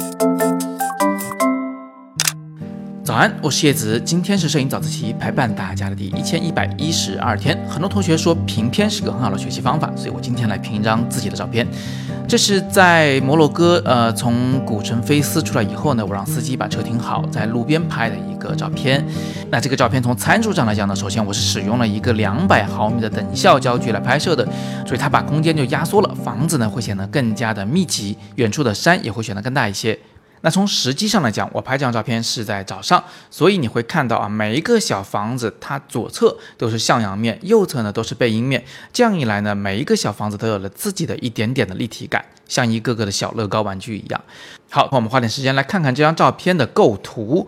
you 早安，我是叶子。今天是摄影早自习陪伴大家的第一千一百一十二天。很多同学说评片是个很好的学习方法，所以我今天来评一张自己的照片。这是在摩洛哥，呃，从古城菲斯出来以后呢，我让司机把车停好，在路边拍的一个照片。那这个照片从参数上来讲呢，首先我是使用了一个两百毫米的等效焦距来拍摄的，所以它把空间就压缩了，房子呢会显得更加的密集，远处的山也会显得更大一些。那从实际上来讲，我拍这张照片是在早上，所以你会看到啊，每一个小房子它左侧都是向阳面，右侧呢都是背阴面。这样一来呢，每一个小房子都有了自己的一点点的立体感，像一个个的小乐高玩具一样。好，我们花点时间来看看这张照片的构图。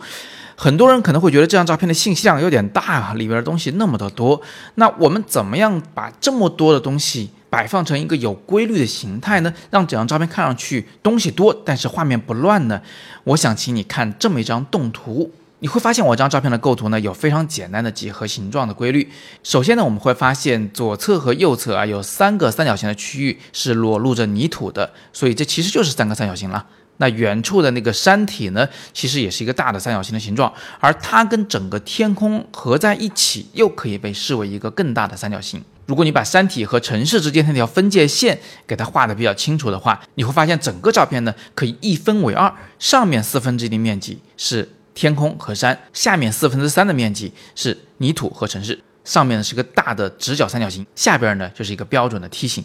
很多人可能会觉得这张照片的信息量有点大啊，里边的东西那么的多。那我们怎么样把这么多的东西？摆放成一个有规律的形态呢，让整张照片看上去东西多，但是画面不乱呢。我想请你看这么一张动图，你会发现我这张照片的构图呢有非常简单的几何形状的规律。首先呢，我们会发现左侧和右侧啊有三个三角形的区域是裸露着泥土的，所以这其实就是三个三角形了。那远处的那个山体呢，其实也是一个大的三角形的形状，而它跟整个天空合在一起，又可以被视为一个更大的三角形。如果你把山体和城市之间那条分界线给它画的比较清楚的话，你会发现整个照片呢可以一分为二，上面四分之一的面积是天空和山，下面四分之三的面积是泥土和城市。上面呢是个大的直角三角形，下边呢就是一个标准的梯形。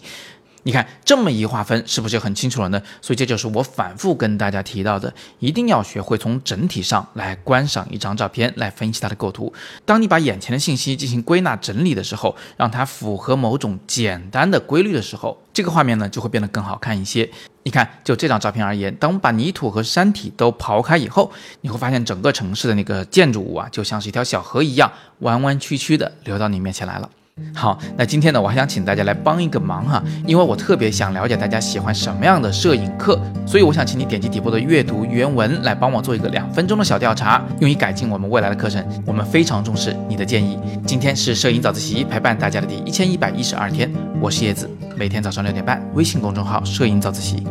你看这么一划分，是不是就很清楚了呢？所以这就是我反复跟大家提到的，一定要学会从整体上来观赏一张照片，来分析它的构图。当你把眼前的信息进行归纳整理的时候，让它符合某种简单的规律的时候，这个画面呢就会变得更好看一些。你看，就这张照片而言，当我们把泥土和山体都刨开以后，你会发现整个城市的那个建筑物啊，就像是一条小河一样，弯弯曲曲的流到你面前来了。好，那今天呢，我还想请大家来帮一个忙。哈，因为我特别想了解大家喜欢什么样的摄影课，所以我想请你点击底部的阅读原文来帮我做一个两分钟的小调查，用以改进我们未来的课程。我们非常重视你的建议。今天是摄影早自习，陪伴大家的第一千一百一十二天。我是叶子，每天早上六点半，微信公众号摄影早自习，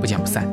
不见不散。